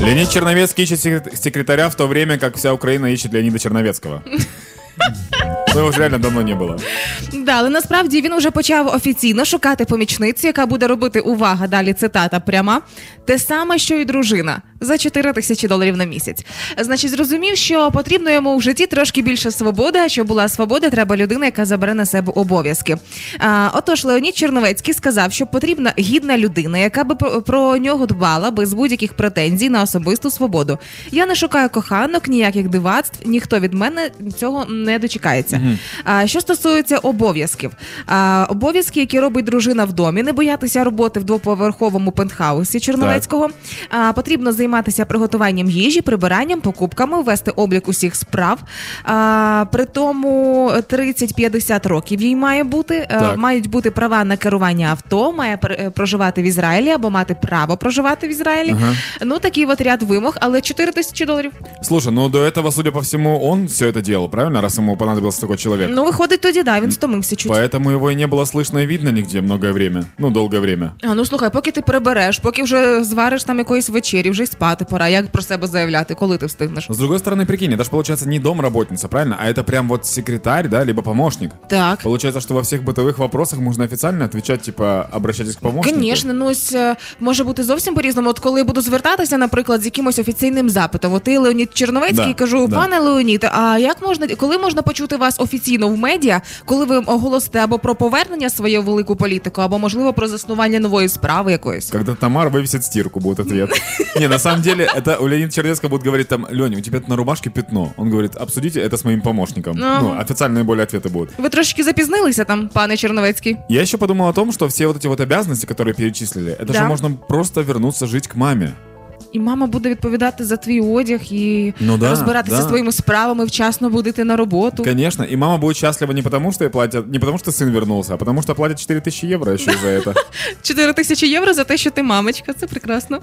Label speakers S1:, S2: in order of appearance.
S1: Леонид Черновецкий ищет секретаря в то время, как вся Украина ищет Леонида Черновецького. Це вже реально давно не було.
S2: Да, але насправді він уже почав офіційно шукати помічницю, яка буде робити увага. Далі цитата пряма. Те саме, що і дружина за 4 тисячі доларів на місяць. Значить, зрозумів, що потрібно йому в житті трошки більше свободи. А щоб була свобода, треба людина, яка забере на себе обов'язки. А, отож, Леонід Черновецький сказав, що потрібна гідна людина, яка би про, нього дбала без будь-яких претензій на особисту свободу. Я не шукаю коханок, ніяких дивацтв, ніхто від мене цього не дочекається. А, що стосується обов'язків, а, обов'язки, які робить дружина в домі, не боятися роботи в двоповерховому пентхаусі Черновецького. А, потрібно займатися приготуванням їжі, прибиранням, покупками, вести облік усіх справ. А, при тому 30-50 років їй має бути. А,
S1: Так.
S2: мають бути права на керування авто, має пр- е, проживати в Ізраїлі або мати право проживати в Ізраїлі.
S1: Ага.
S2: Ну такий от ряд вимог, але 4 тисячі доларів.
S1: Слушай, ну до этого, судя по всему, он все это делал, правильно? Раз ему понадобился такой человек.
S2: Ну виходить тоді, да, він стомився чуть.
S1: Поэтому его и не было слышно и видно нигде многое время. Ну, долгое время.
S2: А ну слухай, поки ти прибереш, поки вже звариш там якоїсь вечері, вже й спати пора. Як про себе заявляти, коли ти встигнеш?
S1: Но с другой стороны, прикинь, это же получается не домработница, правильно? А это прям вот секретарь, да, либо помощник.
S2: Так.
S1: Получается, что во всех бытовых вопросах можно официально отвечать, типа, обращайтесь к помощнику.
S2: Звісно, ну ось е, може бути зовсім по-різному. От коли я буду звертатися, наприклад, з якимось офіційним запитом, от ти Леонід Черновецький,
S1: Да,
S2: і кажу,
S1: да.
S2: пане Леонід, а як можна, коли можна почути вас офіційно в медіа, коли ви оголосите або про повернення своєї в велику політику, або можливо про заснування нової справи якоїсь?
S1: Когда Тамар вывесит стирку, будет ответ. Не, на самом деле, это у Леонида Чернецкого будут говорить там, Леня, у тебя на рубашке пятно. Он говорит, обсудите это с моим помощником.
S2: Ага.
S1: Ну, официальные более ответы будут.
S2: Ви трошки запізнилися там, пане Черновецький.
S1: Я еще подумал о том, что все вот эти вот обязанности, которые перечислили, это же
S2: Да.
S1: можно просто вернуться жить к маме.
S2: І мама буде відповідати за твій одяг і
S1: Ну да,
S2: розбиратися
S1: да.
S2: з твоїми справами, вчасно будете на роботу.
S1: Конечно, и мама будет счастлива не потому, что ей платят, не потому, что сын вернулся, а потому, что платят 4000 евро еще за это.
S2: 4 тисячі євро за те, що ти мамочка. Це прекрасно.